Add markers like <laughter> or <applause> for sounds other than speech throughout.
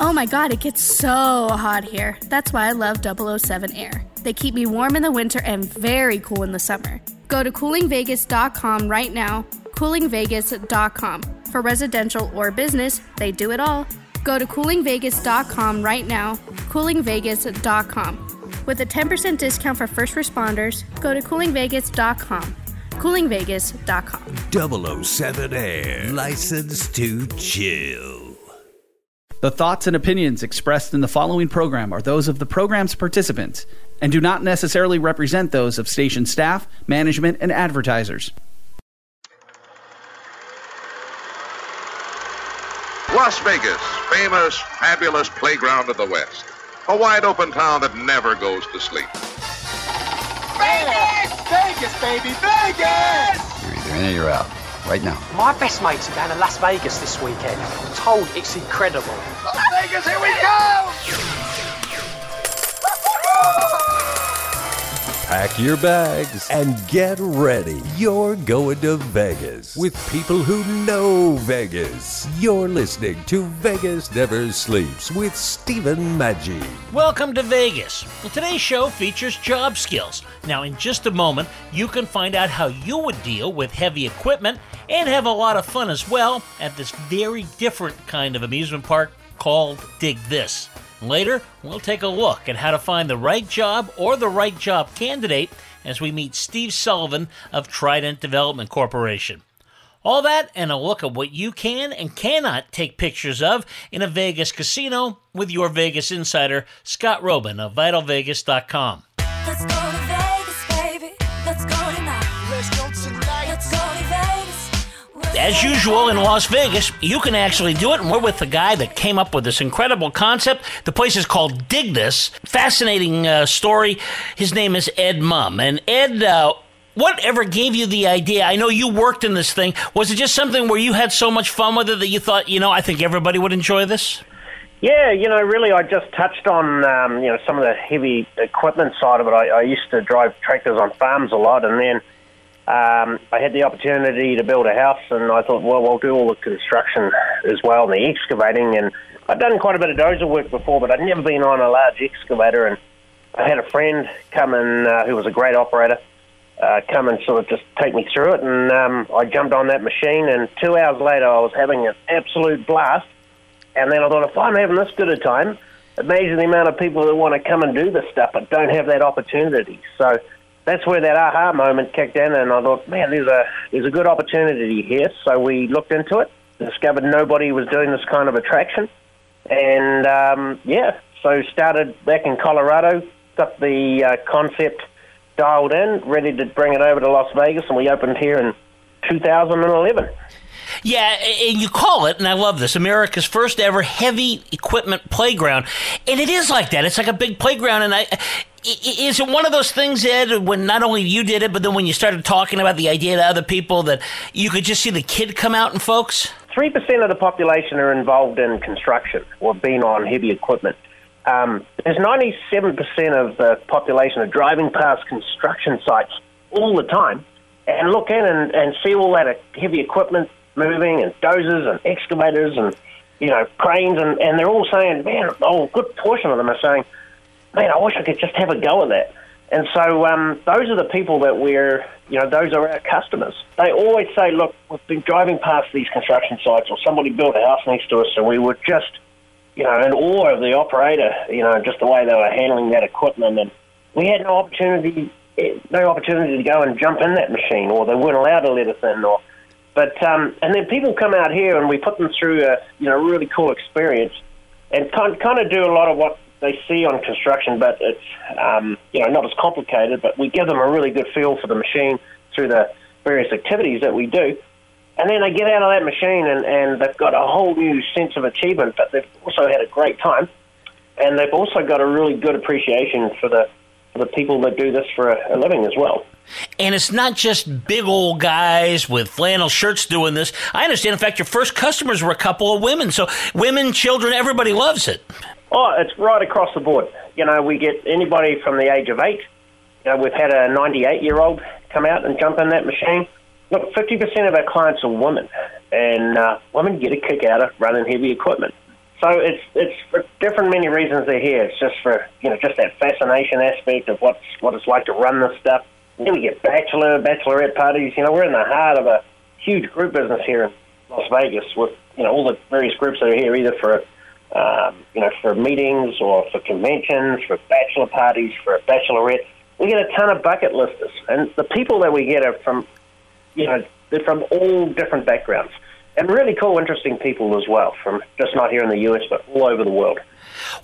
Oh my god, it gets so hot here. That's why I love 007 Air. They keep me warm in the winter and very cool in the summer. Go to coolingvegas.com right now, coolingvegas.com. For residential or business, they do it all. Go to coolingvegas.com right now, coolingvegas.com. With a 10% discount for first responders, go to coolingvegas.com. coolingvegas.com. 007 Air. License to chill. The thoughts and opinions expressed in the following program are those of the program's participants and do not necessarily represent those of station staff, management, and advertisers. Las Vegas, famous, fabulous playground of the West. A wide open town that never goes to sleep. Vegas! Vegas, baby, Vegas! You're either in or you're out. Right now. My best mates are going to Las Vegas this weekend. I'm told it's incredible. Las Vegas, here we go! Pack your bags and get ready. You're going to Vegas with people who know Vegas. You're listening to Vegas Never Sleeps with Stephen Maggi. Welcome to Vegas. Well, today's show features job skills. Now, in just a moment, you can find out how you would deal with heavy equipment and have a lot of fun as well at this very different kind of amusement park called Dig This. Later, we'll take a look at how to find the right job or the right job candidate as we meet Steve Sullivan of Trident Development Corporation. All that and a look at what you can and cannot take pictures of in a Vegas casino with your Vegas insider, Scott Roeben of VitalVegas.com. As usual in Las Vegas, you can actually do it, and we're with the guy that came up with this incredible concept. The place is called Dig This. Fascinating uh, story. His name is Ed Mumm. And Ed, uh, whatever gave you the idea? I know you worked in this thing. Was it just something where you had so much fun with it that you thought, you know, I think everybody would enjoy this? Yeah, you know, really, I just touched on um, you know some of the heavy equipment side of it. I, I used to drive tractors on farms a lot, and then um, I had the opportunity to build a house, and I thought, well, I'll do all the construction as well, and the excavating. And I'd done quite a bit of dozer work before, but I'd never been on a large excavator. And I had a friend come in uh, who was a great operator. Uh, come and sort of just take me through it, and um, I jumped on that machine. And two hours later, I was having an absolute blast. And then I thought, if I'm having this good a time, imagine the amount of people that want to come and do this stuff but don't have that opportunity. So that's where that aha moment kicked in, and I thought, man, there's a there's a good opportunity here. So we looked into it, discovered nobody was doing this kind of attraction, and um, yeah, so started back in Colorado, got the uh, concept dialed in, ready to bring it over to Las Vegas, and we opened here in 2011. Yeah, and you call it, and I love this, America's first ever heavy equipment playground. And it is like that. It's like a big playground. And I, is it one of those things, Ed, when not only you did it, but then when you started talking about the idea to other people that you could just see the kid come out and folks? 3% of the population are involved in construction or been on heavy equipment. Um, there's 97% of the population are driving past construction sites all the time and look in and, and see all that heavy equipment moving and dozers and excavators and, you know, cranes. And, and they're all saying, man, oh, a good portion of them are saying, man, I wish I could just have a go at that. And so um, those are the people that we're, you know, those are our customers. They always say, look, we've been driving past these construction sites or somebody built a house next to us and we were just, you know, in awe of the operator, you know, just the way they were handling that equipment. And we had no opportunity, no opportunity to go and jump in that machine or they weren't allowed to let us in or, but, um, and then people come out here and we put them through a, you know, really cool experience and kind, kind of do a lot of what they see on construction, but it's um, you know not as complicated. But we give them a really good feel for the machine through the various activities that we do, And then they get out of that machine and, and they've got a whole new sense of achievement, but they've also had a great time. And they've also got a really good appreciation for the, for the people that do this for a, a living as well. And it's not just big old guys with flannel shirts doing this. I understand, in fact, your first customers were a couple of women. So, women, children, everybody loves it. Oh, it's right across the board. You know, we get anybody from the age of eight. You know, we've had a 98 year old come out and jump in that machine. Look, 50% of our clients are women, and uh, women get a kick out of running heavy equipment. So it's it's for different many reasons they're here. It's just for you know just that fascination aspect of what's what it's like to run this stuff. Then we get bachelor, bachelorette parties. You know, we're in the heart of a huge group business here in Las Vegas with you know all the various groups that are here either for um, you know for meetings or for conventions, for bachelor parties, for a bachelorette. We get a ton of bucket listers, and the people that we get are from you know they're from all different backgrounds and really cool, interesting people as well from just not here in the U.S. but all over the world.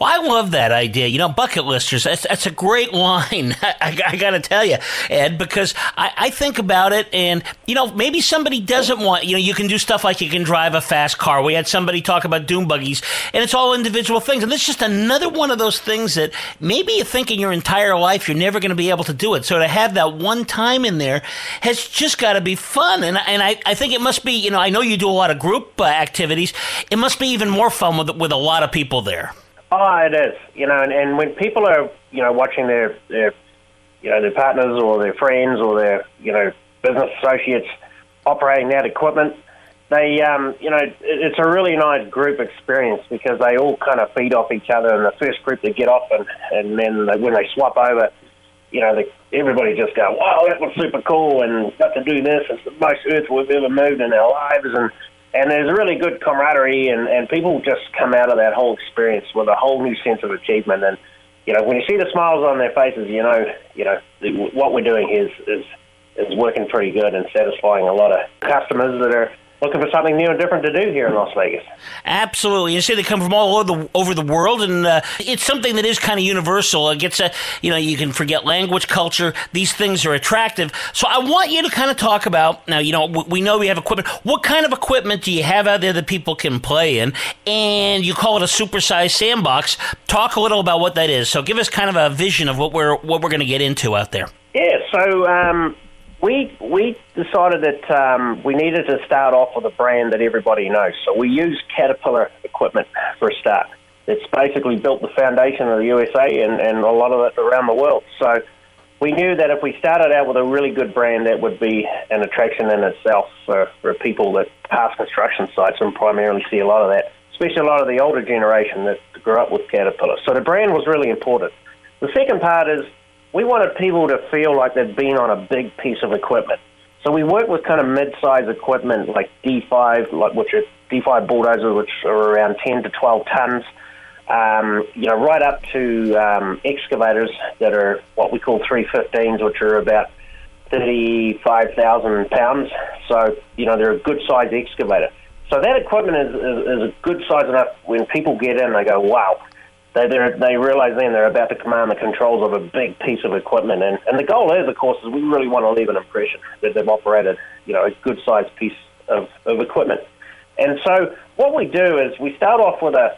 Well, I love that idea. You know, bucket listers, that's, that's a great line. <laughs> I, I got to tell you, Ed, because I, I think about it and, you know, maybe somebody doesn't want, you know, you can do stuff like you can drive a fast car. We had somebody talk about doom buggies and it's all individual things. And it's just another one of those things that maybe you think in your entire life you're never going to be able to do it. So to have that one time in there has just got to be fun. And, and I, I think it must be, you know, I know you do a lot of group uh, activities. It must be even more fun with, with a lot of people there. Oh, it is. You know, and, and when people are, you know, watching their, their, you know, their partners or their friends or their, you know, business associates operating that equipment, they, um, you know, it, it's a really nice group experience because they all kind of feed off each other. And the first group they get off, and and then they, when they swap over, you know, they, everybody just go, "Wow, that was super cool!" and got to do this. It's the most earth we've ever moved in our lives, and and there's really good camaraderie, and, and people just come out of that whole experience with a whole new sense of achievement. And you know, when you see the smiles on their faces, you know, you know what we're doing is is, is working pretty good and satisfying a lot of customers that are looking for something new and different to do here in Las Vegas. Absolutely. You say they come from all over the, over the world, and uh, it's something that is kind of universal. It gets a, you know, you can forget language, culture. These things are attractive. So I want you to kind of talk about now. You know, we know we have equipment. What kind of equipment do you have out there that people can play in? And you call it a supersized sandbox. Talk a little about what that is. So give us kind of a vision of what we're what we're going to get into out there. Yeah. So. Um, we we decided that um, we needed to start off with a brand that everybody knows. So we use Caterpillar equipment for a start. It's basically built the foundation of the USA and, and a lot of it around the world. So we knew that if we started out with a really good brand, that would be an attraction in itself for, for people that pass construction sites and primarily see a lot of that, especially a lot of the older generation that grew up with Caterpillar. So the brand was really important. The second part is we wanted people to feel like they'd been on a big piece of equipment. So we work with kind of mid-size equipment like D5, like which are D5 bulldozers, which are around 10 to 12 tons. Um, you know, right up to um, excavators that are what we call 315s, which are about 35,000 pounds. So, you know, they're a good size excavator. So that equipment is, is, is a good size enough when people get in, they go, wow, they they realize then they're about to command the controls of a big piece of equipment, and and the goal is, of course, is we really want to leave an impression that they've operated, you know, a good sized piece of, of equipment. And so what we do is we start off with a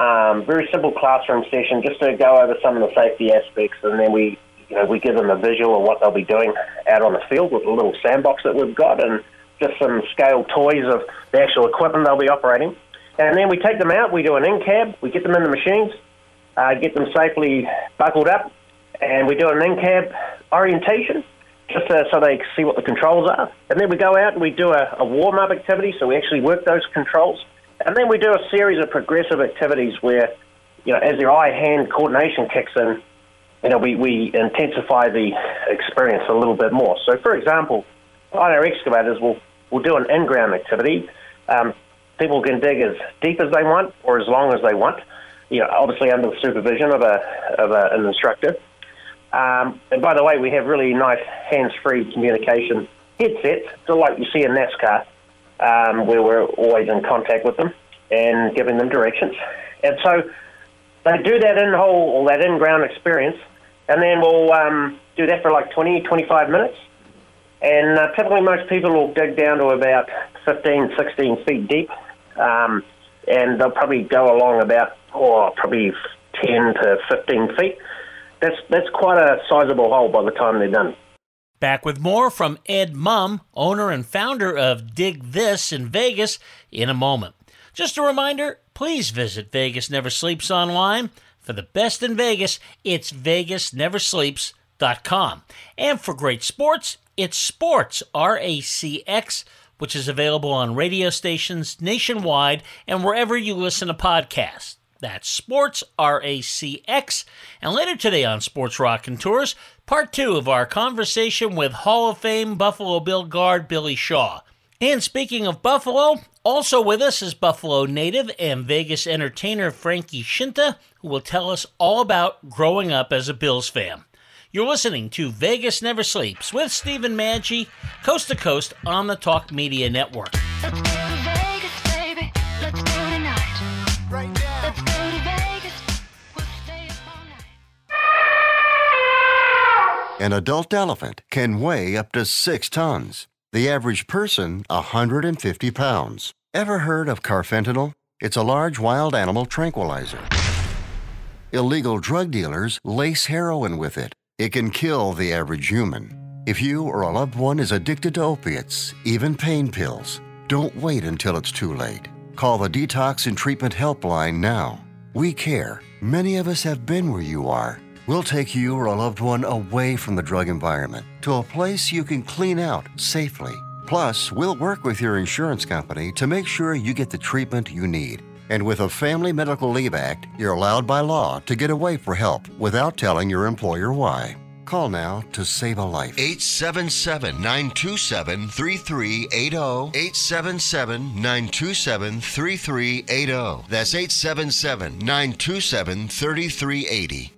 um, very simple classroom session just to go over some of the safety aspects, and then we you know we give them a visual of what they'll be doing out on the field with a little sandbox that we've got, and just some scale toys of the actual equipment they'll be operating. And then we take them out, we do an in cab, we get them in the machines, uh, get them safely buckled up, and we do an in-cab orientation just uh, so they see what the controls are. And then we go out and we do a, a warm-up activity, so we actually work those controls. And then we do a series of progressive activities where, you know, as their eye-hand coordination kicks in, you know, we, we intensify the experience a little bit more. So, for example, on our excavators, we'll, we'll do an in-ground activity. Um, people can dig as deep as they want or as long as they want you know, obviously under the supervision of a of a, an instructor. Um, and by the way, we have really nice hands-free communication headsets, just like you see in NASCAR, um, where we're always in contact with them and giving them directions. And so they do that in whole or that in-ground experience, and then we'll um, do that for like 20, 25 minutes. And uh, typically, most people will dig down to about 15, 16 feet deep, um, and they'll probably go along about oh, probably 10 to 15 feet. That's that's quite a sizable hole by the time they're done. Back with more from Ed Mumm, owner and founder of Dig This in Vegas, in a moment. Just a reminder please visit Vegas Never Sleeps online. For the best in Vegas, it's vegasneversleeps.com. And for great sports, it's Sports, R A C X, which is available on radio stations nationwide and wherever you listen to podcasts. That's Sports, R A C X. And later today on Sports Rock and Tours, part two of our conversation with Hall of Fame Buffalo Bill guard Billy Shaw. And speaking of Buffalo, also with us is Buffalo native and Vegas entertainer Frankie Scinta, who will tell us all about growing up as a Bills fan. You're listening to Vegas Never Sleeps with Stephen Maggi, coast to coast on the Talk Media Network. An adult elephant can weigh up to six tons. The average person, 150 pounds. Ever heard of carfentanil? It's a large wild animal tranquilizer. Illegal drug dealers lace heroin with it. It can kill the average human. If you or a loved one is addicted to opiates, even pain pills, don't wait until it's too late. Call the Detox and Treatment Helpline now. We care. Many of us have been where you are. We'll take you or a loved one away from the drug environment to a place you can clean out safely. Plus, we'll work with your insurance company to make sure you get the treatment you need. And with a Family Medical Leave Act, you're allowed by law to get away for help without telling your employer why. Call now to save a life. 877 927 3380. 877 927 3380. That's 877 927 3380.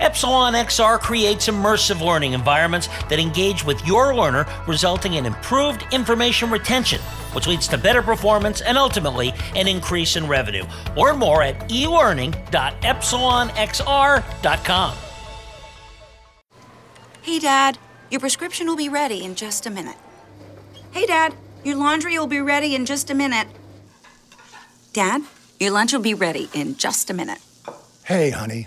Epsilon XR creates immersive learning environments that engage with your learner, resulting in improved information retention, which leads to better performance and ultimately an increase in revenue. Learn more at elearning.epsilonxr.com. Hey, Dad, your prescription will be ready in just a minute. Hey, Dad, your laundry will be ready in just a minute. Dad, your lunch will be ready in just a minute. Hey, honey,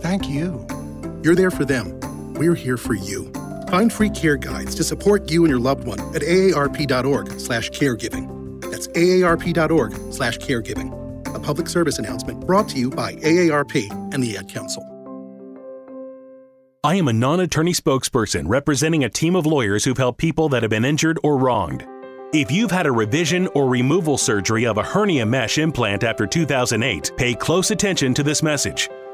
Thank you. You're there for them. We're here for you. Find free care guides to support you and your loved one at aarp.org slash caregiving. That's aarp.org slash caregiving. A public service announcement brought to you by AARP and the Ad Council. I am a non attorney spokesperson representing a team of lawyers who've helped people that have been injured or wronged. If you've had a revision or removal surgery of a hernia mesh implant after 2008, pay close attention to this message.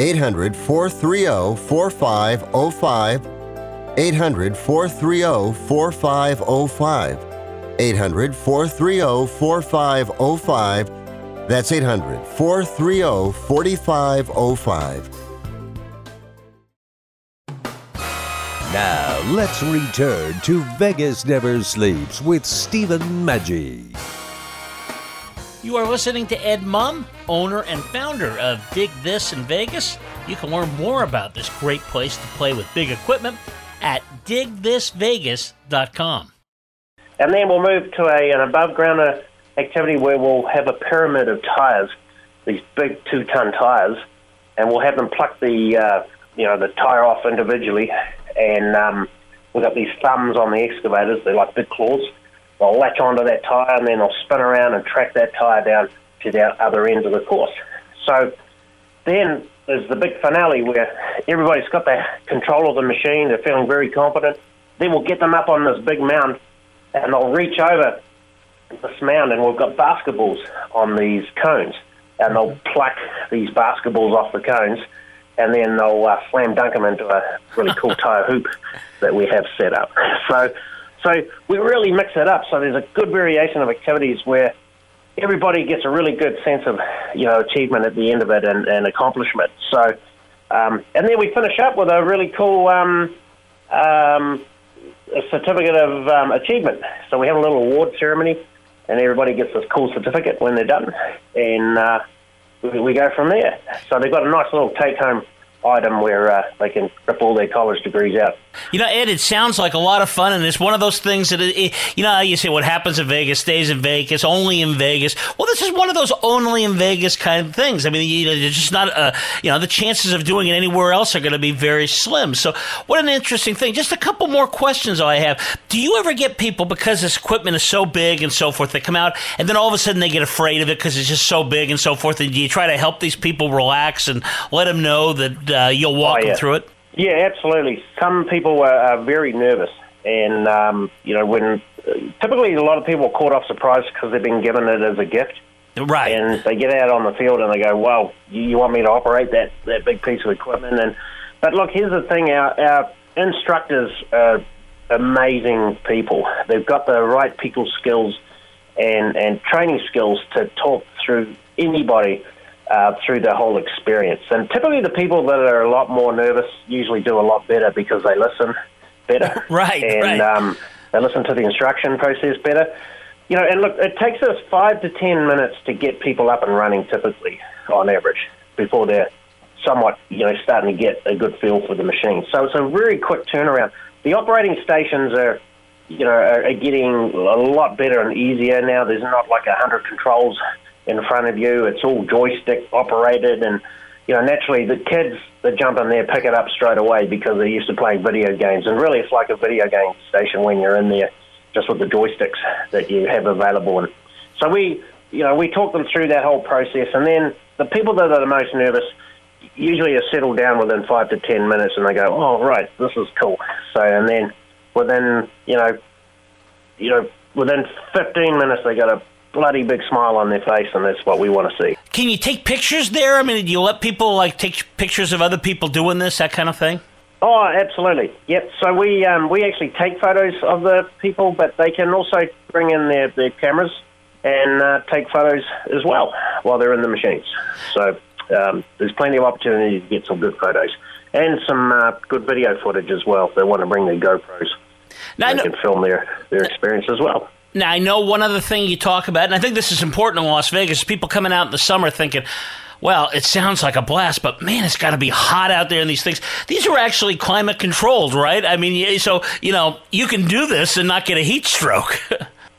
800 430 4505. 800 430 4505. 800 430 4505. That's 800 430 4505. Now, let's return to Vegas Never Sleeps with Stephen Maggi. You are listening to Ed Mumm, owner and founder of Dig This in Vegas. You can learn more about this great place to play with big equipment at digthisvegas.com. And then we'll move to a, an above ground activity where we'll have a pyramid of tires, these big two ton tires, and we'll have them pluck the uh, you know the tire off individually, and um, we've got these thumbs on the excavators. They're like big claws. They'll latch onto that tire and then they'll spin around and track that tire down to the other end of the course. So then there's the big finale where everybody's got the control of the machine. They're feeling very confident. Then we'll get them up on this big mound and they'll reach over this mound and we've got basketballs on these cones and they'll pluck these basketballs off the cones and then they'll uh, slam dunk them into a really cool <laughs> tire hoop that we have set up. So, so we really mix it up. So there's a good variation of activities where everybody gets a really good sense of you know achievement at the end of it and, and accomplishment. So, um, and then we finish up with a really cool um, um, a certificate of um, achievement. So we have a little award ceremony, and everybody gets this cool certificate when they're done, and uh, we, we go from there. So they've got a nice little take home item where uh, they can rip all their college degrees out. You know, Ed, it sounds like a lot of fun, and it's one of those things that, it, it, you know, you say what happens in Vegas stays in Vegas, only in Vegas. Well, this is one of those only in Vegas kind of things. I mean, you know, it's just not, uh, you know, the chances of doing it anywhere else are going to be very slim. So, what an interesting thing. Just a couple more questions I have. Do you ever get people, because this equipment is so big and so forth, they come out and then all of a sudden they get afraid of it because it's just so big and so forth, and do you try to help these people relax and let them know that uh, you'll walk Oh, yeah. them through it? Yeah, absolutely. Some people are, are very nervous, and um, you know, when typically a lot of people are caught off surprise because they've been given it as a gift. Right. And they get out on the field and they go, "Well, you, you want me to operate that that big piece of equipment?" And but look, here's the thing: our our instructors are amazing people. They've got the right people skills and and training skills to talk through anybody uh, through the whole experience. And typically, the people that are a lot more nervous usually do a lot better because they listen better. <laughs> right. And right. um, they listen to the instruction process better. You know, and look, it takes us five to ten minutes to get people up and running, typically on average, before they're somewhat, you know, starting to get a good feel for the machine. So it's a very quick turnaround. The operating stations are, you know, are, getting a lot better and easier now. There's not like a hundred controls in front of you. It's all joystick operated, and you know, naturally the kids that jump in there pick it up straight away because they're used to playing video games. And really, it's like a video game station when you're in there, just with the joysticks that you have available. And so we, you know, we talk them through that whole process, and then the people that are the most nervous usually are settled down within five to ten minutes, and they go, "Oh, right, this is cool." So, and then within, you know, you know, within fifteen minutes, they got a bloody big smile on their face, and that's what we want to see. Can you take pictures there? I mean, do you let people like take pictures of other people doing this, that kind of thing? Oh, absolutely. Yep. So we um, we actually take photos of the people, but they can also bring in their, their cameras and uh, take photos as well while they're in the machines. So um, there's plenty of opportunity to get some good photos and some uh, good video footage as well. If they want to bring their GoPros, Now, they can film their their experience as well. Now, I know one other thing you talk about, and I think this is important in Las Vegas. People coming out in the summer thinking, well, it sounds like a blast, but man, it's got to be hot out there in these things. These are actually climate controlled, right? I mean, so, you know, you can do this and not get a heat stroke. <laughs>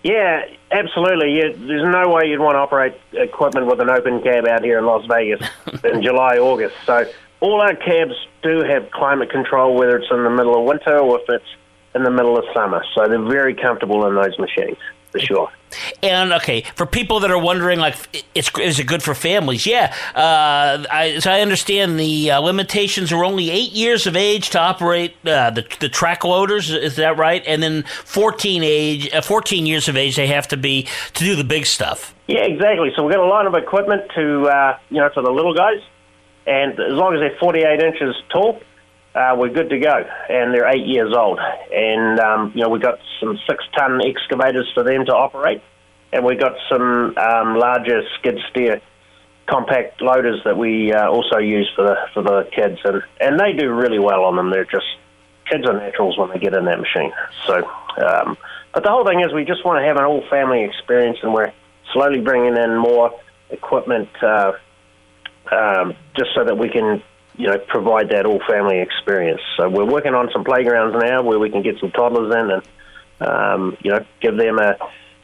Yeah, absolutely. You, there's no way you'd want to operate equipment with an open cab out here in Las Vegas <laughs> in July, August. So all our cabs do have climate control, whether it's in the middle of winter or if it's in the middle of summer. So they're very comfortable in those machines, for sure. And okay, for people that are wondering, like, it's is it good for families? Yeah, uh, I, as I understand, the uh, limitations are only eight years of age to operate uh, the the track loaders. Is that right? And then fourteen age, uh, fourteen years of age, they have to be to do the big stuff. Yeah, exactly. So we've got a line of equipment to, uh, you know, for the little guys. And as long as they're 48 inches tall, uh, we're good to go. And they're eight years old. And, um, you know, we've got some six ton excavators for them to operate. and we've got some um, larger skid steer compact loaders that we uh, also use for the for the kids, and and they do really well on them. They're just kids are naturals when they get in that machine. So, um, but the whole thing is we just want to have an all family experience, and we're slowly bringing in more equipment uh, um, just so that we can you know provide that all family experience. So we're working on some playgrounds now where we can get some toddlers in and um, you know give them a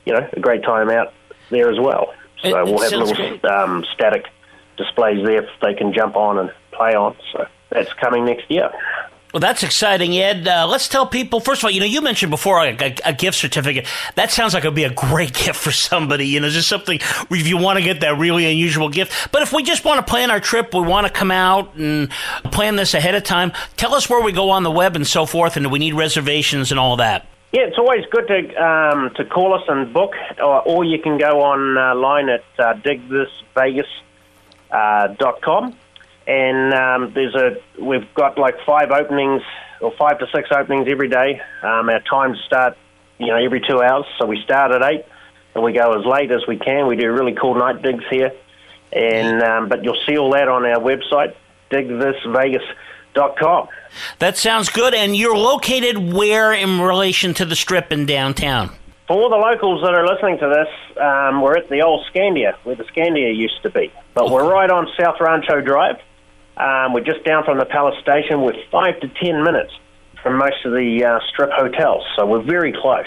you know a great time out there as well. So It- it we'll have little um, static displays there if they can jump on and play on. So that's coming next year. Well, that's exciting, Ed. Uh, let's tell people. First of all, you know, you mentioned before a, a, a gift certificate. That sounds like it'd be a great <laughs> gift for somebody. You know, just something if you want to get that really unusual gift. But if we just want to plan our trip, we want to come out and plan this ahead of time. Tell us where we go on the web and so forth, and do we need reservations and all that? Yeah, it's always good to um, to call us and book, or, or you can go online at uh, digthisvegas.com. Uh. And um, there's a we've got like five openings or five to six openings every day. Um, our times start, you know, every two hours. So we start at eight and we go as late as we can. We do really cool night digs here, and um, but you'll see all that on our website, digthisvegas.com. That sounds good. And you're located where in relation to the strip in downtown? For all the locals that are listening to this, um, we're at the old Scandia, where the Scandia used to be. But we're right on South Rancho Drive. Um, we're just down from the Palace Station. We're five to ten minutes from most of the uh, strip hotels, so we're very close.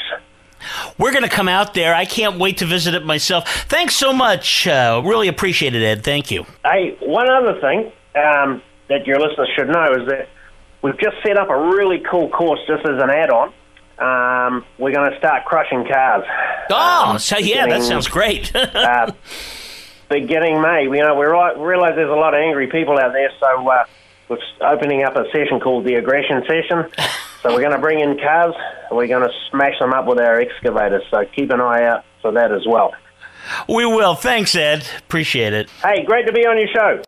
We're going to come out there. I can't wait to visit it myself. Thanks so much. Uh, really appreciate it, Ed. Thank you. Hey, one other thing um, that your listeners should know is that we've just set up a really cool course just as an add-on. Um, we're going to start crushing cars. Oh, so yeah, that sounds great. <laughs> uh, beginning May. You know, we ri- realize there's a lot of angry people out there, so uh, we're opening up a session called the aggression session. so we're going to bring in cars, and we're going to smash them up with our excavators. So keep an eye out for that as well. we will. Thanks, Ed. Appreciate it. Hey, great to be on your show.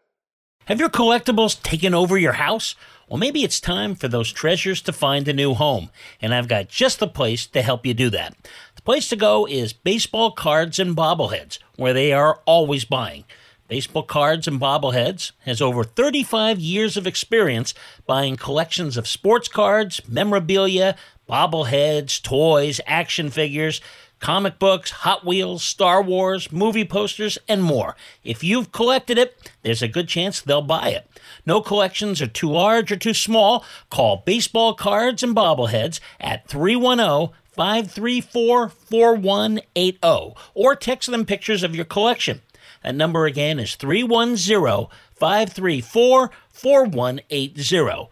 Have your collectibles taken over your house? Well, maybe it's time for those treasures to find a new home, and I've got just the place to help you do that. The place to go is Baseball Cards and Bobbleheads, where they are always buying. Baseball Cards and Bobbleheads has over 35 years of experience buying collections of sports cards, memorabilia, bobbleheads, toys, action figures, comic books, Hot Wheels, Star Wars, movie posters, and more. If you've collected it, there's a good chance they'll buy it. No collections are too large or too small. Call Baseball Cards and Bobbleheads at 310 534 4180 or text them pictures of your collection. That number again is 310 534 4180.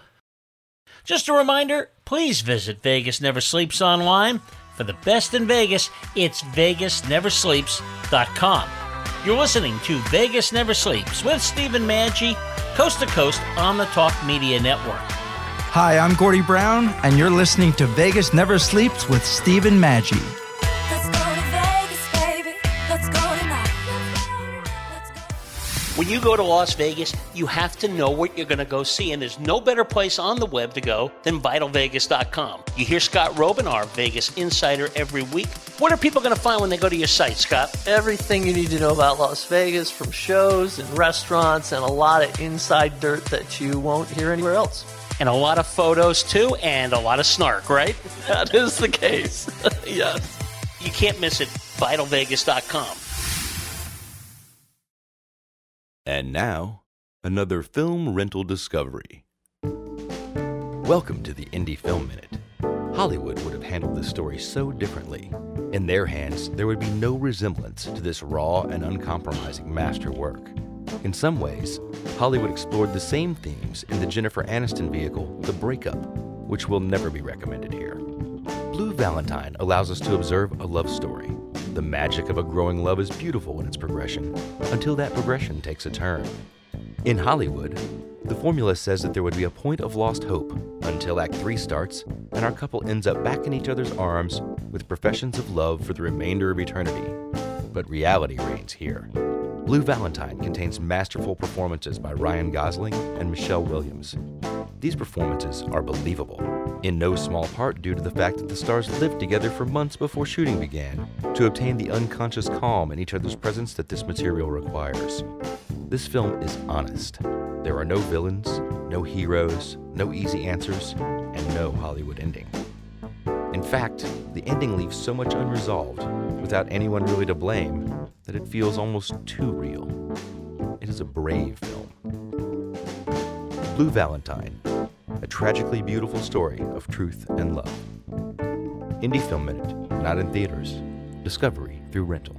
Just a reminder please visit Vegas Never Sleeps online. For the best in Vegas, it's VegasNeverSleeps.com. You're listening to Vegas Never Sleeps with Stephen Maggi, coast to coast on the Talk Media Network. Hi, I'm Gordy Brown, and you're listening to Vegas Never Sleeps with Stephen Maggi. When you go to Las Vegas, you have to know what you're going to go see, and there's no better place on the web to go than VitalVegas.com. You hear Scott Roeben, our Vegas insider, every week. What are people going to find when they go to your site, Scott? Everything you need to know about Las Vegas from shows and restaurants and a lot of inside dirt that you won't hear anywhere else. And a lot of photos, too, and a lot of snark, right? <laughs> That is the case. <laughs> yes. You can't miss it. VitalVegas.com. And now, another film rental discovery. Welcome to the Indie Film Minute. Hollywood would have handled this story so differently. In their hands, there would be no resemblance to this raw and uncompromising masterwork. In some ways, Hollywood explored the same themes in the Jennifer Aniston vehicle, The Breakup, which will never be recommended here. Blue Valentine allows us to observe a love story. The magic of a growing love is beautiful in its progression, until that progression takes a turn. In Hollywood, the formula says that there would be a point of lost hope until Act 3 starts and our couple ends up back in each other's arms with professions of love for the remainder of eternity. But reality reigns here. Blue Valentine contains masterful performances by Ryan Gosling and Michelle Williams. These performances are believable, in no small part due to the fact that the stars lived together for months before shooting began to obtain the unconscious calm in each other's presence that this material requires. This film is honest. There are no villains, no heroes, no easy answers, and no Hollywood ending. In fact, the ending leaves so much unresolved, without anyone really to blame, that it feels almost too real. It is a brave film. Blue Valentine, a tragically beautiful story of truth and love. Indie Film Minute, not in theaters. Discovery through rental.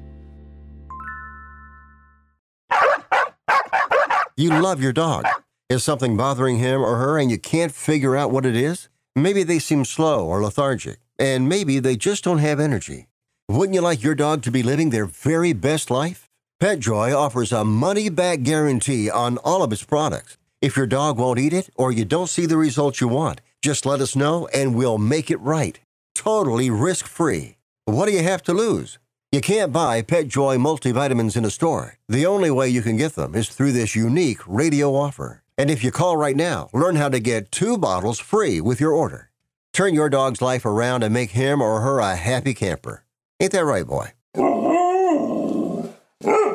You love your dog. Is something bothering him or her and you can't figure out what it is? Maybe they seem slow or lethargic, and maybe they just don't have energy. Wouldn't you like your dog to be living their very best life? PetJoy offers a money back guarantee on all of its products. If your dog won't eat it or you don't see the results you want, just let us know and we'll make it right. Totally risk free. What do you have to lose? You can't buy PetJoy multivitamins in a store. The only way you can get them is through this unique radio offer. And if you call right now, learn how to get two bottles free with your order. Turn your dog's life around and make him or her a happy camper. Ain't that right, boy? Mm-hmm. Mm.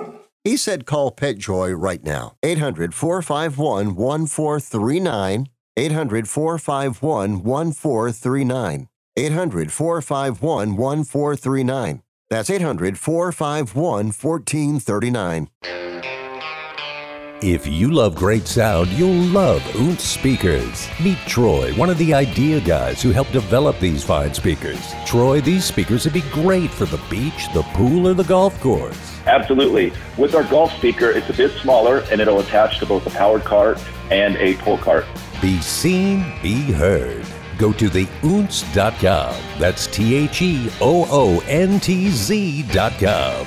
He said call PetJoy right now. 800 451 1439. 800 451 1439. 800 451 1439. That's 800 451 1439. If you love great sound, you'll love Oontz speakers. Meet Troy, one of the idea guys who helped develop these fine speakers. Troy, these speakers would be great for the beach, the pool, or the golf course. Absolutely. With our golf speaker, it's a bit smaller and it'll attach to both a powered cart and a pull cart. Be seen, be heard. Go to the theoontz.com. That's T H E O O N T Z.com.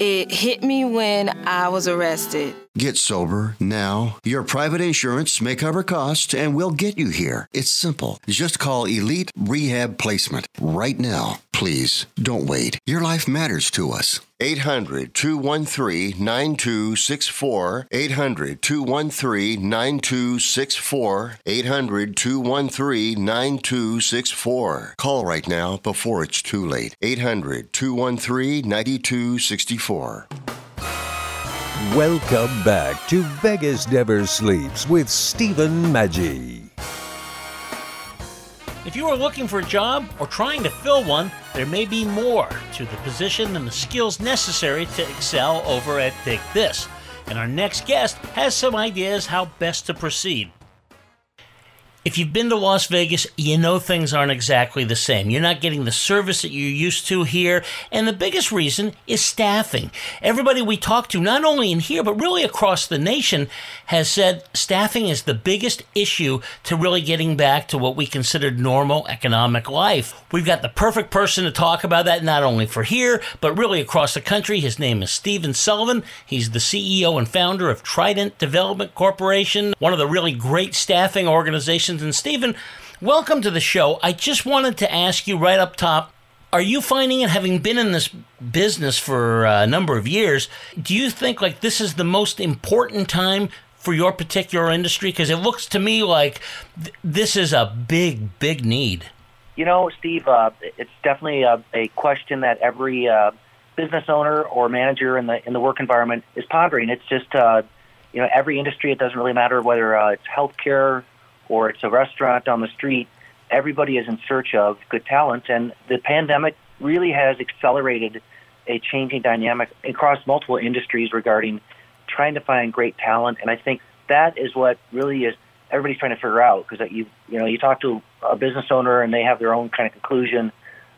It hit me when I was arrested. Get sober now. Your private insurance may cover costs and we'll get you here. It's simple. Just call Elite Rehab Placement right now. Please don't wait. Your life matters to us. 800 213 9264. 800 213 9264. 800 213 9264. Call right now before it's too late. 800 213 9264. Welcome back to Vegas Never Sleeps with Stephen Maggi. If you are looking for a job or trying to fill one, there may be more to the position than the skills necessary to excel over at Take This. And our next guest has some ideas how best to proceed. If you've been to Las Vegas, you know things aren't exactly the same. You're not getting the service that you're used to here. And the biggest reason is staffing. Everybody we talk to, not only in here, but really across the nation, has said staffing is the biggest issue to really getting back to what we considered normal economic life. We've got the perfect person to talk about that, not only for here, but really across the country. His name is Stephen Sullivan. He's the CEO and founder of Trident Development Corporation, one of the really great staffing organizations and Stephen, welcome to the show. I just wanted to ask you right up top are you finding it, having been in this business for a number of years, do you think like this is the most important time for your particular industry? Because it looks to me like th- this is a big, big need. You know, Steve, uh, it's definitely a, a question that every uh, business owner or manager in the in the work environment is pondering. It's just, uh, you know, every industry. It doesn't really matter whether uh, it's healthcare, or it's a restaurant down the street, everybody is in search of good talent. And the pandemic really has accelerated a changing dynamic across multiple industries regarding trying to find great talent. And I think that is what really is everybody's trying to figure out because you you know you talk to a business owner and they have their own kind of conclusion,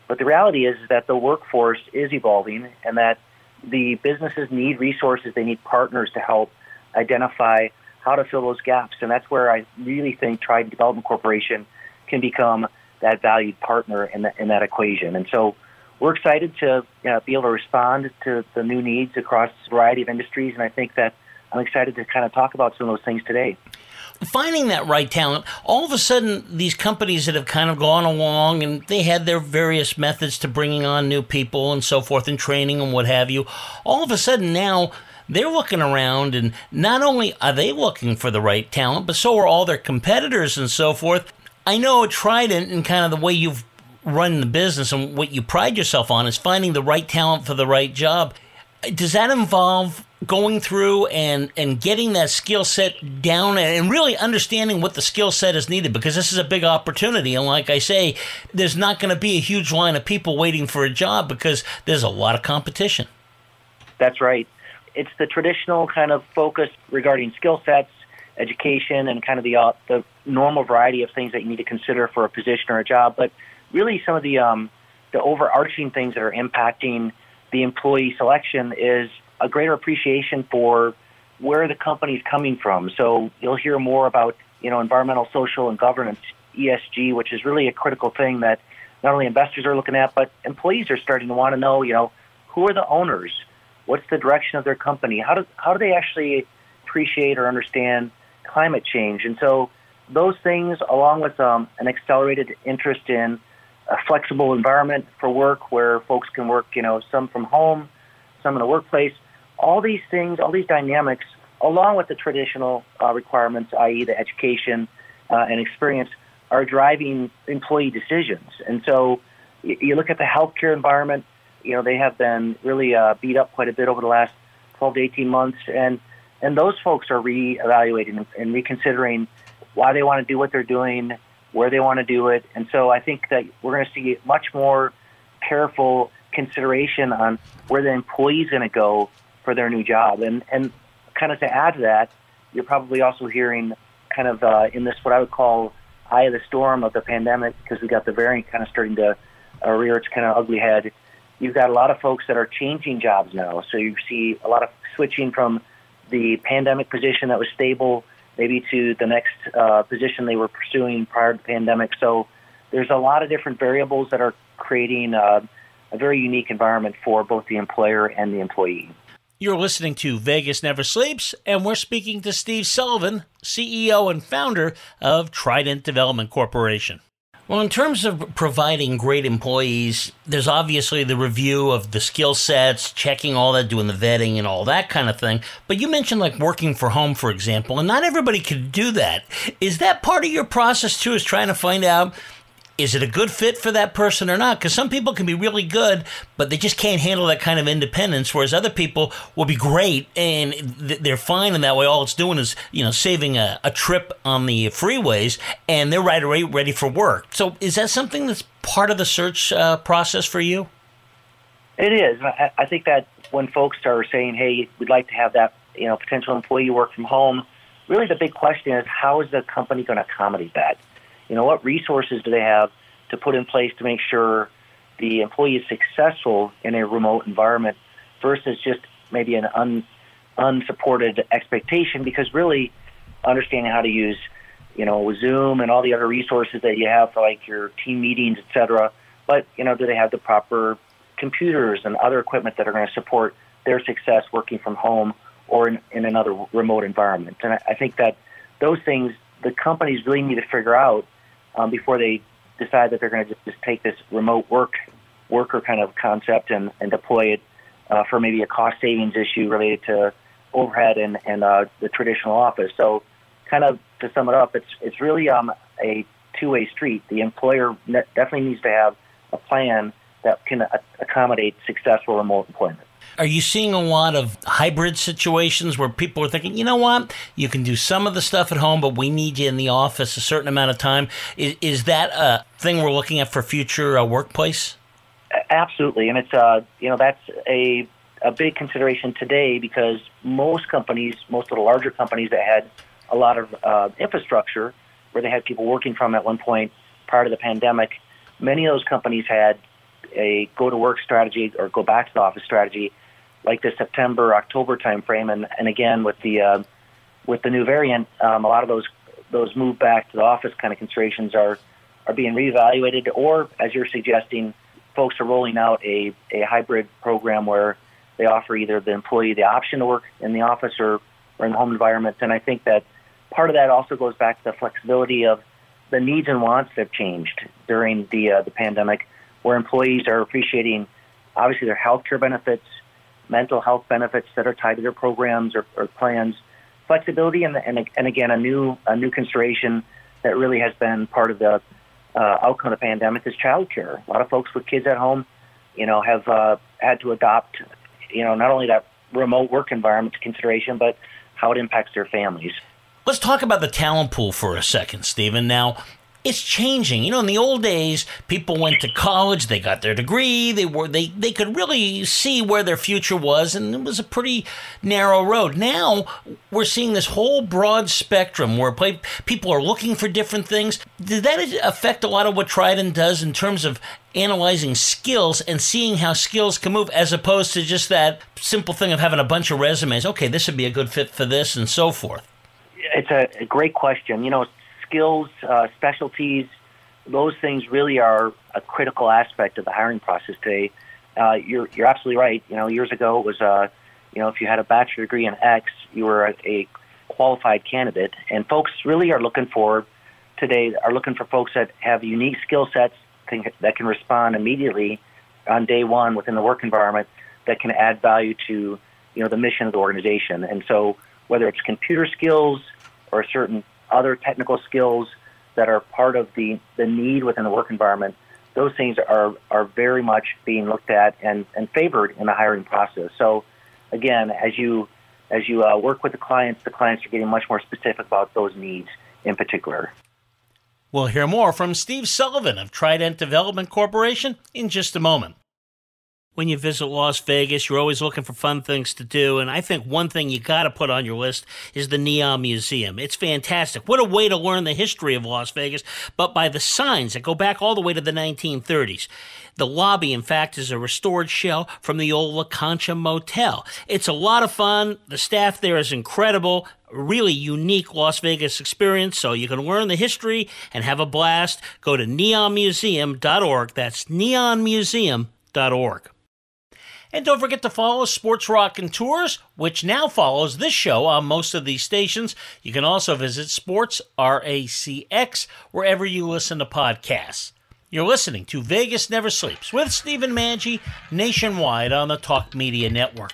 but the reality is that the workforce is evolving and that the businesses need resources, they need partners to help identify how to fill those gaps. And that's where I really think Trident Development Corporation can become that valued partner in, the, in that equation. And so we're excited to you know, be able to respond to the new needs across a variety of industries. And I think that I'm excited to kind of talk about some of those things today finding that right talent, all of a sudden, these companies that have kind of gone along and they had their various methods to bringing on new people and so forth and training and what have you, all of a sudden now they're looking around and not only are they looking for the right talent, but so are all their competitors and so forth. I know Trident and kind of the way you've run the business and what you pride yourself on is finding the right talent for the right job. Does that involve going through and and getting that skill set down and really understanding what the skill set is needed because this is a big opportunity and like I say there's not going to be a huge line of people waiting for a job because there's a lot of competition. That's right. It's the traditional kind of focus regarding skill sets, education and kind of the uh, the normal variety of things that you need to consider for a position or a job, but really some of the um, the overarching things that are impacting the employee selection is a greater appreciation for where the company is coming from. So you'll hear more about you know environmental, social, and governance (ESG), which is really a critical thing that not only investors are looking at, but employees are starting to want to know. You know, who are the owners? What's the direction of their company? How do how do they actually appreciate or understand climate change? And so those things, along with um, an accelerated interest in a flexible environment for work, where folks can work, you know, some from home, some in the workplace, all these things, all these dynamics, along with the traditional uh, requirements, i.e., the education uh, and experience, are driving employee decisions. And so you, you look at the healthcare environment, you know, they have been really uh, beat up quite a bit over the last 12 to 18 months. And, and those folks are reevaluating and reconsidering why they want to do what they're doing, where they want to do it. And so I think that we're going to see much more careful consideration on where the employee is going to go for their new job. And and kind of to add to that, you're probably also hearing kind of uh, in this what I would call eye of the storm of the pandemic because we got the variant kind of starting to uh, rear its kind of ugly head. You've got a lot of folks that are changing jobs now, so you see a lot of switching from the pandemic position that was stable maybe to the next uh, position they were pursuing prior to the pandemic. So there's a lot of different variables that are creating uh, a very unique environment for both the employer and the employee. You're listening to Vegas Never Sleeps, and we're speaking to Steve Sullivan, CEO and founder of Trident Development Corporation. Well, in terms of providing great employees, there's obviously the review of the skill sets, checking all that, doing the vetting and all that kind of thing. But you mentioned like working for home, for example, and not everybody can do that. Is that part of your process too, is trying to find out is it a good fit for that person or not? Because some people can be really good, but they just can't handle that kind of independence. Whereas other people will be great and they're fine in that way. All it's doing is, you know, saving a, a trip on the freeways and they're right away ready for work. So is that something that's part of the search uh, process for you? It is. I, I think that when folks are saying, hey, we'd like to have that, you know, potential employee work from home, really the big question is how is the company going to accommodate that? You know, what resources do they have to put in place to make sure the employee is successful in a remote environment versus just maybe an un, unsupported expectation? Because really, understanding how to use, you know, Zoom and all the other resources that you have for like your team meetings, et cetera. But you know, do they have the proper computers and other equipment that are going to support their success working from home or in, in another remote environment? And I, I think that those things the companies really need to figure out um, before they decide that they're going to just, take this remote work worker kind of concept and, and deploy it uh, for maybe a cost savings issue related to overhead and, and uh, the traditional office. So, kind of to sum it up, it's it's really um, a two way street. The employer definitely needs to have a plan that can accommodate successful remote employment. Are you seeing a lot of hybrid situations where people are thinking, you know what, you can do some of the stuff at home, but we need you in the office a certain amount of time? Is, is that a thing we're looking at for future uh, workplace? Absolutely, and it's uh, you know that's a a big consideration today because most companies, most of the larger companies that had a lot of uh, infrastructure where they had people working from at one point prior to the pandemic, many of those companies had a go to work strategy or go back to the office strategy like the September October timeframe, and and again with the uh, with the new variant, um, a lot of those those move back to the office kind of considerations are are being reevaluated, or as you're suggesting, folks are rolling out a a hybrid program where they offer either the employee the option to work in the office or, or in the home environment. And I think that part of that also goes back to the flexibility of the needs and wants that have changed during the uh, the pandemic, where employees are appreciating obviously their health care benefits, mental health benefits that are tied to their programs or, or plans, flexibility, and, and and again a new a new consideration that really has been part of the uh, outcome of the pandemic is childcare. A lot of folks with kids at home, you know, have uh, had to adopt, you know, not only that remote work environment consideration, but how it impacts their families. Let's talk about the talent pool for a second, Stephen. Now, it's changing. You know, in the old days, people went to college, they got their degree, they were they they could really see where their future was, and it was a pretty narrow road. Now we're seeing this whole broad spectrum where people are looking for different things. Did that affect a lot of what Trident does in terms of analyzing skills and seeing how skills can move, as opposed to just that simple thing of having a bunch of resumes? Okay, this would be a good fit for this, and so forth. It's a, a great question. You know, skills, uh, specialties, those things really are a critical aspect of the hiring process today. Uh, you're you're absolutely right. You know, years ago it was uh, you know if you had a bachelor degree in X, you were a, a qualified candidate, and folks really are looking for today are looking for folks that have unique skill sets that can respond immediately on day one within the work environment that can add value to you know the mission of the organization. And so whether it's computer skills or a certain other technical skills that are part of the, the need within the work environment, those things are, are very much being looked at and, and favored in the hiring process. So, again, as you as you uh, work with the clients, the clients are getting much more specific about those needs in particular. We'll hear more from Steve Sullivan of Trident Development Corporation in just a moment when you visit Las Vegas, you're always looking for fun things to do. And I think one thing you got to put on your list is the Neon Museum. It's fantastic. What a way to learn the history of Las Vegas, but by the signs that go back all the way to the 1930s. The lobby, in fact, is a restored shell from the old La Concha Motel. It's a lot of fun. The staff there is incredible. Really unique Las Vegas experience, so you can learn the history and have a blast. Go to neonmuseum.org. That's neonmuseum.org. And don't forget to follow Sports Rock and Tours, which now follows this show on most of these stations. You can also visit Sports RACX wherever you listen to podcasts. You're listening to Vegas Never Sleeps with Stephen Maggi nationwide on the Talk Media Network.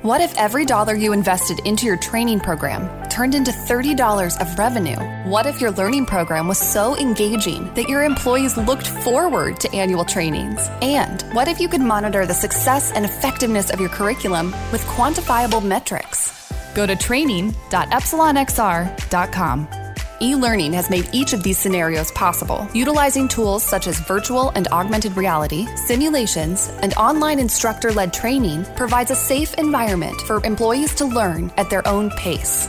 What if every dollar you invested into your training program turned into $30 of revenue? What if your learning program was so engaging that your employees looked forward to annual trainings? And what if you could monitor the success and effectiveness of your curriculum with quantifiable metrics? Go to training.epsilonxr.com e-learning has made each of these scenarios possible, utilizing tools such as virtual and augmented reality, simulations, and online instructor-led training provides a safe environment for employees to learn at their own pace.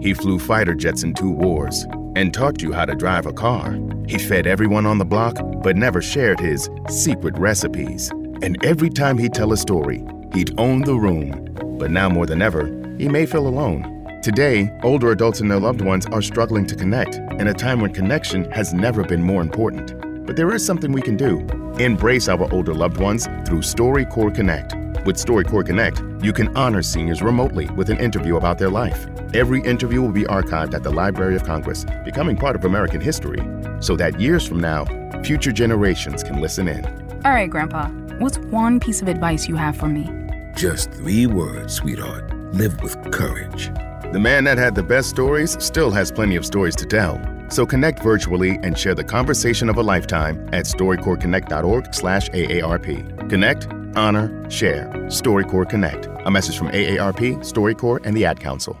He flew fighter jets in two wars and taught you how to drive a car. He fed everyone on the block, but never shared his secret recipes. And every time he'd tell a story, he'd own the room. But now more than ever, he may feel alone. Today, older adults and their loved ones are struggling to connect in a time when connection has never been more important. But there is something we can do. Embrace our older loved ones through StoryCorps Connect. With StoryCorps Connect, you can honor seniors remotely with an interview about their life. Every interview will be archived at the Library of Congress, becoming part of American history, so that years from now, future generations can listen in. All right, Grandpa, what's one piece of advice you have for me? Just three words, sweetheart. Live with courage. The man that had the best stories still has plenty of stories to tell. So connect virtually and share the conversation of a lifetime at storycorpsconnect.org/aarp. Connect, honor, share. StoryCorps Connect. A message from AARP, StoryCorps, and the Ad Council.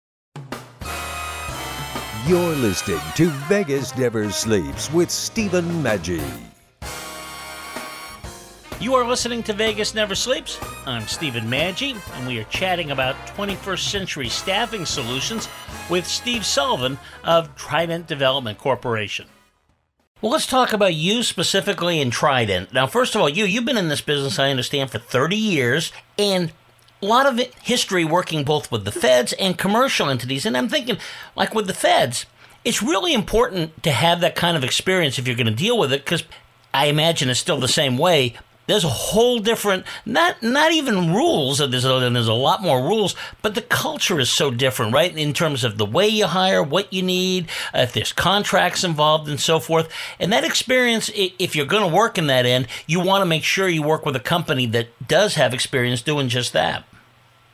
You're listening to Vegas Never Sleeps with Stephen Maggi. You are listening to Vegas Never Sleeps. I'm Stephen Maggi, and we are chatting about 21st century staffing solutions with Steve Sullivan of Trident Development Corporation. Well, let's talk about you specifically in Trident. Now, first of all, you you've been in this business, I understand, for 30 years, and a lot of history working both with the feds and commercial entities. And I'm thinking, like with the feds, it's really important to have that kind of experience if you're going to deal with it, because I imagine it's still the same way. There's a whole different, not not even rules. There's a, there's a lot more rules, but the culture is so different, right? In terms of the way you hire, what you need, uh, if there's contracts involved, and so forth. And that experience, if you're going to work in that end, you want to make sure you work with a company that does have experience doing just that.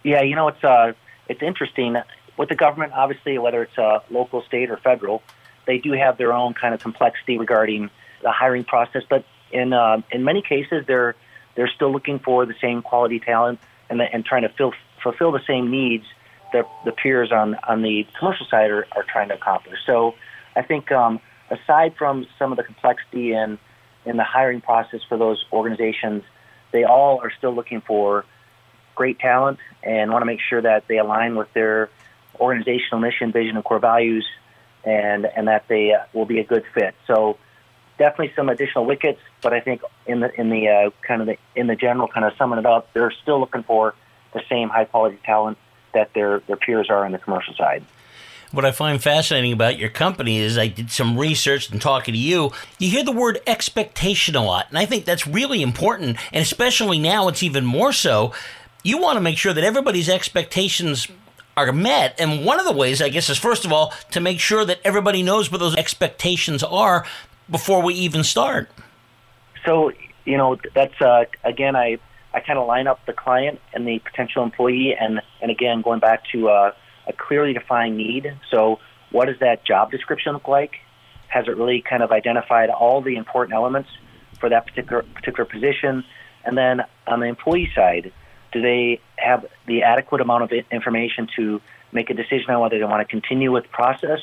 Yeah, you know, it's uh, it's interesting with the government. Obviously, whether it's uh, local, state, or federal, they do have their own kind of complexity regarding the hiring process. But in uh, in many cases, they're they're still looking for the same quality talent and the, and trying to fill, fulfill the same needs that the peers on on the commercial side are, are trying to accomplish. So, I think um, aside from some of the complexity in in the hiring process for those organizations, they all are still looking for great talent and want to make sure that they align with their organizational mission, vision, and core values, and and that they uh, will be a good fit. So definitely some additional wickets, but I think in the in the uh, kind of the in the general kind of summing it up, they're still looking for the same high quality talent that their their peers are on the commercial side. What I find fascinating about your company is I did some research and talking to you. You hear the word expectation a lot, and I think that's really important, and especially now it's even more so you want to make sure that everybody's expectations are met. And one of the ways, I guess, is first of all, to make sure that everybody knows what those expectations are before we even start. So, you know, that's, uh, again, I, I kind of line up the client and the potential employee. And, and again, going back to uh, a clearly defined need. So, what does that job description look like? Has it really kind of identified all the important elements for that particular particular position? And then on the employee side, do they have the adequate amount of information to make a decision on whether they want to continue with the process,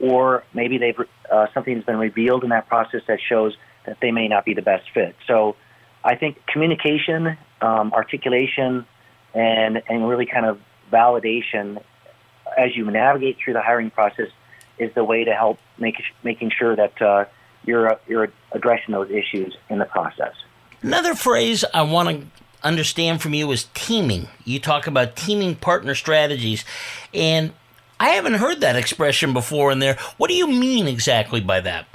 or maybe they've uh, something's been revealed in that process that shows that they may not be the best fit. So, I think communication, um, articulation, and and really kind of validation as you navigate through the hiring process is the way to help make making sure that uh, you're you're addressing those issues in the process. Another phrase I want to understand from you is teaming. You talk about teaming partner strategies, and I haven't heard that expression before in there. What do you mean exactly by that?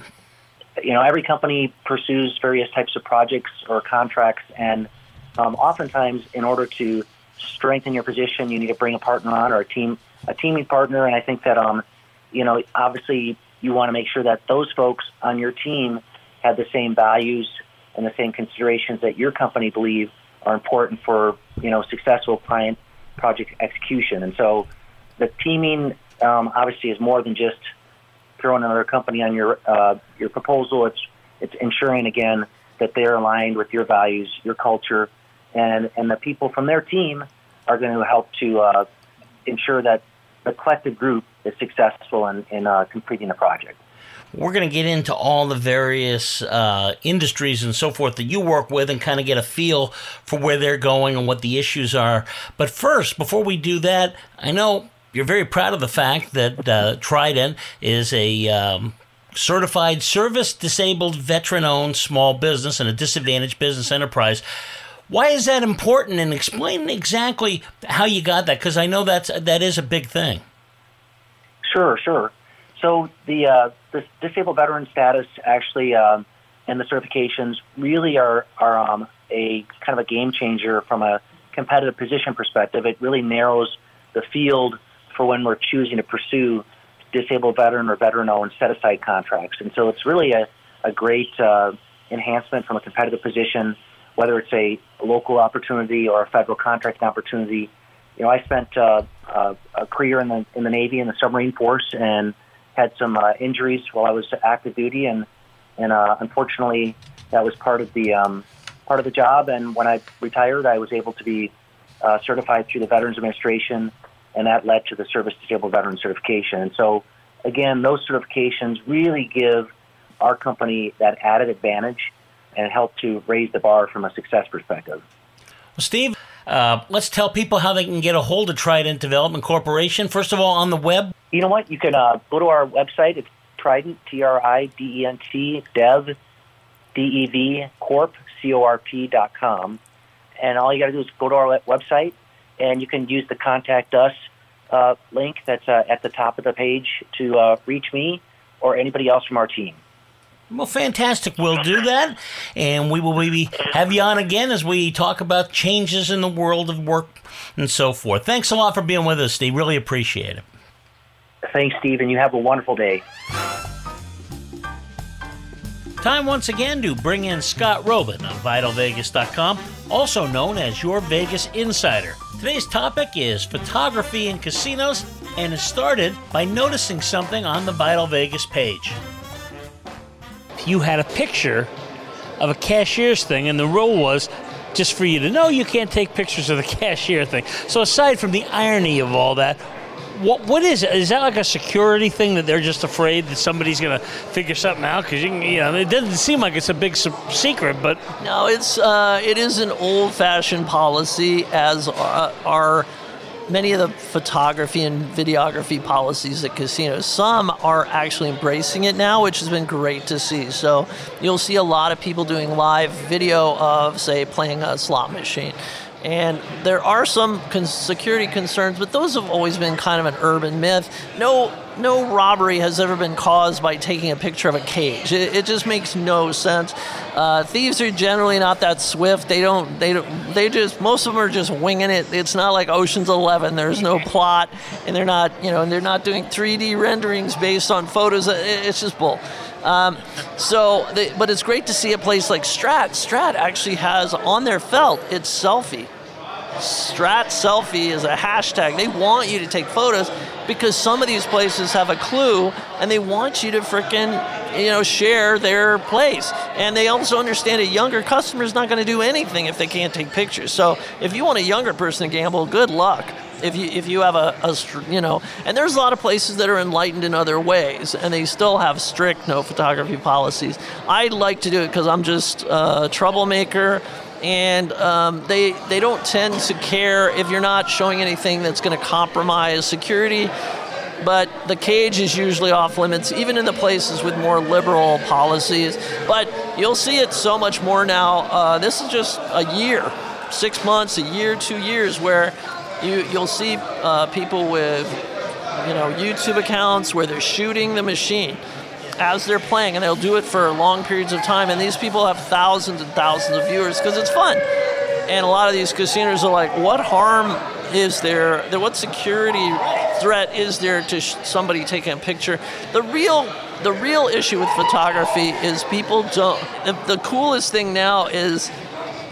You know, every company pursues various types of projects or contracts, and um, oftentimes, in order to strengthen your position, you need to bring a partner on or a team, a teaming partner. And I think that, um, you know, obviously, you want to make sure that those folks on your team have the same values and the same considerations that your company believe are important for you know successful client project execution. And so the teaming um, obviously is more than just throwing another company on your uh, your proposal. It's it's ensuring again that they're aligned with your values, your culture, and and the people from their team are going to help to uh, ensure that the collective group is successful in, in uh, completing the project. We're going to get into all the various uh, industries and so forth that you work with and kind of get a feel for where they're going and what the issues are. But first, before we do that, I know you're very proud of the fact that uh, Trident is a um, certified service disabled veteran owned small business and a disadvantaged business enterprise. Why is that important? And explain exactly how you got that, because I know that's that is a big thing. Sure, sure. So the uh, the disabled veteran status actually um, and the certifications really are are um, a kind of a game changer from a competitive position perspective. It really narrows the field for when we're choosing to pursue disabled veteran or veteran-owned set-aside contracts. And so it's really a, a great uh, enhancement from a competitive position, whether it's a local opportunity or a federal contracting opportunity. You know, I spent uh, uh, a career in the in the Navy in the submarine force and had some uh, injuries while I was active duty, and and uh, unfortunately that was part of the um, part of the job. And when I retired, I was able to be uh, certified through the Veterans Administration and that led to the Service Disabled Veteran Certification. And so, again, those certifications really give our company that added advantage and help to raise the bar from a success perspective. Well, Steve, uh, let's tell people how they can get a hold of Trident Development Corporation. First of all, on the web. You know what? You can uh, go to our website. It's Trident, T R I D E N T, Dev, D E V, Corp, C O R P dot com. And all you got to do is go to our website, and you can use the contact us uh, link that's uh, at the top of the page to uh, reach me or anybody else from our team. Well, fantastic. We'll do that. And we will maybe have you on again as we talk about changes in the world of work and so forth. Thanks a lot for being with us, Steve. Really appreciate it. Thanks, Steve, and you have a wonderful day. Time once again to bring in Scott Roeben of VitalVegas.com, also known as your Vegas Insider. Today's topic is photography in casinos, and it started by noticing something on the Vital Vegas page. You had a picture of a cashier's thing, and the rule was just for you to know you can't take pictures of the <laughs> cashier thing. So, aside from the irony of all that, what what is it? Is that like a security thing that they're just afraid that somebody's going to figure something out? Because you, you know, it doesn't seem like it's a big secret, but no, it's uh, it is an old-fashioned policy, as are, are many of the photography and videography policies at casinos. Some are actually embracing it now, which has been great to see. So you'll see a lot of people doing live video of, say, playing a slot machine. And there are some security concerns, but those have always been kind of an urban myth. No, no robbery has ever been caused by taking a picture of a cage. It, it just makes no sense. Uh, thieves are generally not that swift. They don't. They don't. They just. Most of them are just winging it. It's not like Ocean's Eleven. There's no <laughs> plot, and they're not. You know, and they're not doing 3D renderings based on photos. It's just bull. Um, so, they, but it's great to see a place like Strat. Strat actually has on their felt its selfie. Strat selfie is a hashtag. They want you to take photos because some of these places have a clue and they want you to fricking, you know, share their place. And they also understand a younger customer is not going to do anything if they can't take pictures. So if you want a younger person to gamble, good luck if you if you have a, a, you know and there's a lot of places that are enlightened in other ways and they still have strict no photography policies i like to do it because i'm just a troublemaker and um, they they don't tend to care if you're not showing anything that's going to compromise security but the cage is usually off limits, even in the places with more liberal policies. But you'll see it so much more now. Uh, this is just a year, six months, a year, two years, where you you'll see uh, people with you know YouTube accounts where they're shooting the machine as they're playing, and they'll do it for long periods of time. And these people have thousands and thousands of viewers because it's fun. And a lot of these casinos are like, what harm is there? What security threat is there to sh- somebody taking a picture? The real the real issue with photography is people don't. The, the coolest thing now is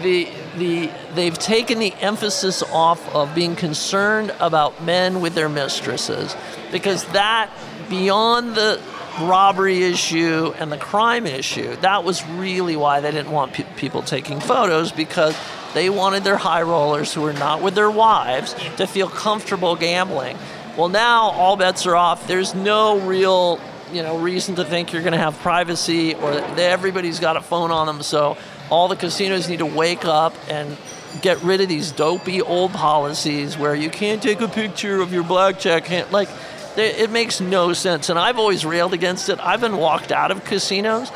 the the they've taken the emphasis off of being concerned about men with their mistresses because that beyond the robbery issue and the crime issue that was really why they didn't want pe- people taking photos because they wanted their high rollers who were not with their wives to feel comfortable gambling well now all bets are off there's no real you know reason to think you're going to have privacy or everybody's got a phone on them. So all the casinos need to wake up and get rid of these dopey old policies where you can't take a picture of your blackjack hand. Like, it makes no sense. And I've always railed against it. I've been walked out of casinos.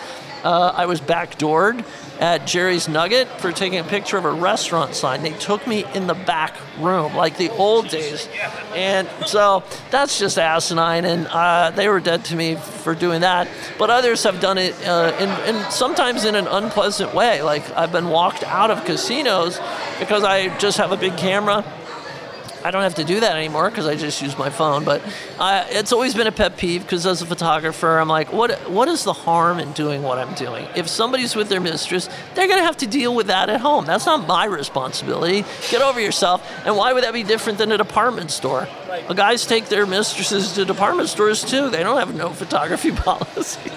Uh, I was backdoored at Jerry's Nugget for taking a picture of a restaurant sign. They took me in the back room, like the old days. And so that's just asinine, and uh, they were dead to me for doing that. But others have done it uh, in, in sometimes in an unpleasant way. Like I've been walked out of casinos because I just have a big camera. I don't have to do that anymore because I just use my phone. But I, it's always been a pet peeve because as a photographer, I'm like, what what is the harm in doing what I'm doing? If somebody's with their mistress, they're gonna have to deal with that at home. That's not my responsibility. Get over yourself. And why would that be different than a department store? Well, guys take their mistresses to department stores too. They don't have no photography <laughs> policy.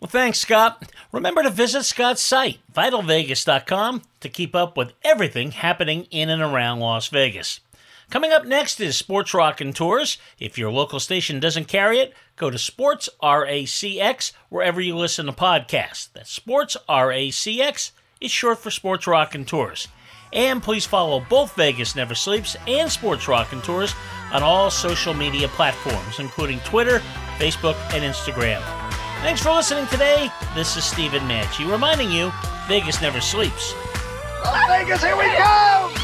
Well, thanks, Scott. Remember to visit Scott's site, vitalvegas.com, to keep up with everything happening in and around Las Vegas. Coming up next is Sports Rock and Tours. If your local station doesn't carry it, go to Sports RACX wherever you listen to podcasts. That's Sports RACX. It's short for Sports Rock and Tours. And please follow both Vegas Never Sleeps and Sports Rock and Tours on all social media platforms, including Twitter, Facebook, and Instagram. Thanks for listening today. This is Stephen Maggi reminding you Vegas never sleeps. Vegas, here we go!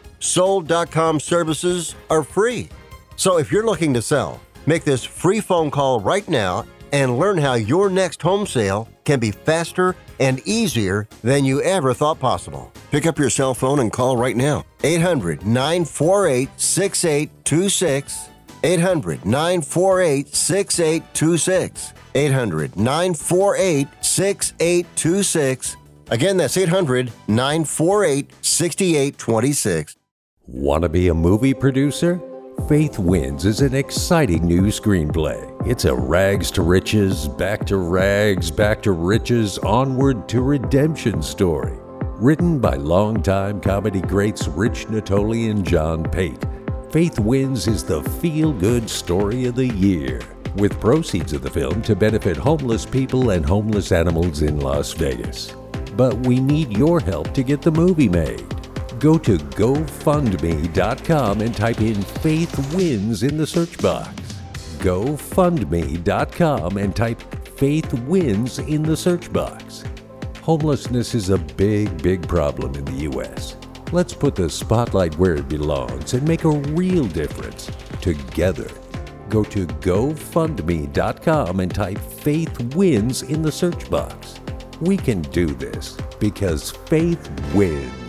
Sold.com services are free. So if you're looking to sell, make this free phone call right now and learn how your next home sale can be faster and easier than you ever thought possible. Pick up your cell phone and call right now. 800 948 6826. 800 948 6826. 800 948 6826. Again, that's 800 948 6826. Want to be a movie producer? Faith Wins is an exciting new screenplay. It's a rags to riches, back to rags, back to riches, onward to redemption story. Written by longtime comedy greats Rich Natoli and John Pate. Faith Wins is the feel good story of the year, with proceeds of the film to benefit homeless people and homeless animals in Las Vegas. But we need your help to get the movie made. Go to GoFundMe.com and type in Faith Wins in the search box. GoFundMe.com and type Faith Wins in the search box. Homelessness is a big, big problem in the U.S. Let's put the spotlight where it belongs and make a real difference together. Go to GoFundMe.com and type Faith Wins in the search box. We can do this because faith wins.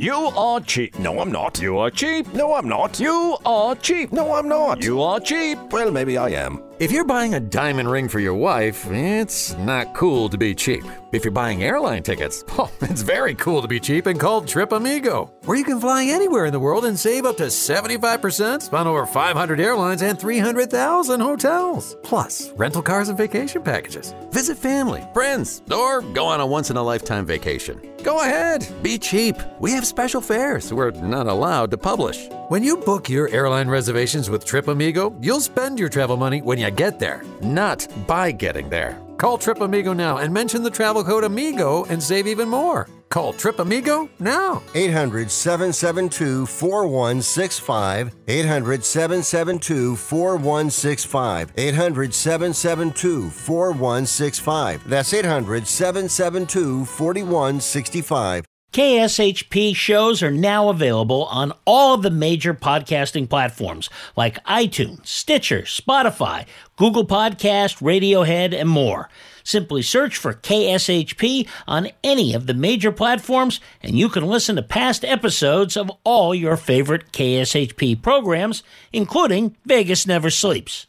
You are cheap. No, I'm not. You are cheap. No, I'm not. You are cheap. No, I'm not. You are cheap. Well, maybe I am. If you're buying a diamond ring for your wife, it's not cool to be cheap. If you're buying airline tickets, <laughs> oh, it's very cool to be cheap and called Trip Amigo, where you can fly anywhere in the world and save up to 75% on over 500 airlines and 300,000 hotels. Plus, rental cars and vacation packages. Visit family, friends, or go on a once in a lifetime vacation. Go ahead, be cheap. We have special fares we're not allowed to publish. When you book your airline reservations with Trip Amigo, you'll spend your travel money when you get there, not by getting there. Call Trip Amigo now and mention the travel code AMIGO and save even more. Call Trip Amigo now. 800 772 4165. 800 772 4165. 800 772 4165. That's 800 772 4165. KSHP shows are now available on all of the major podcasting platforms like iTunes, Stitcher, Spotify, Google Podcast, Radiohead, and more. Simply search for KSHP on any of the major platforms, and you can listen to past episodes of all your favorite KSHP programs, including Vegas Never Sleeps.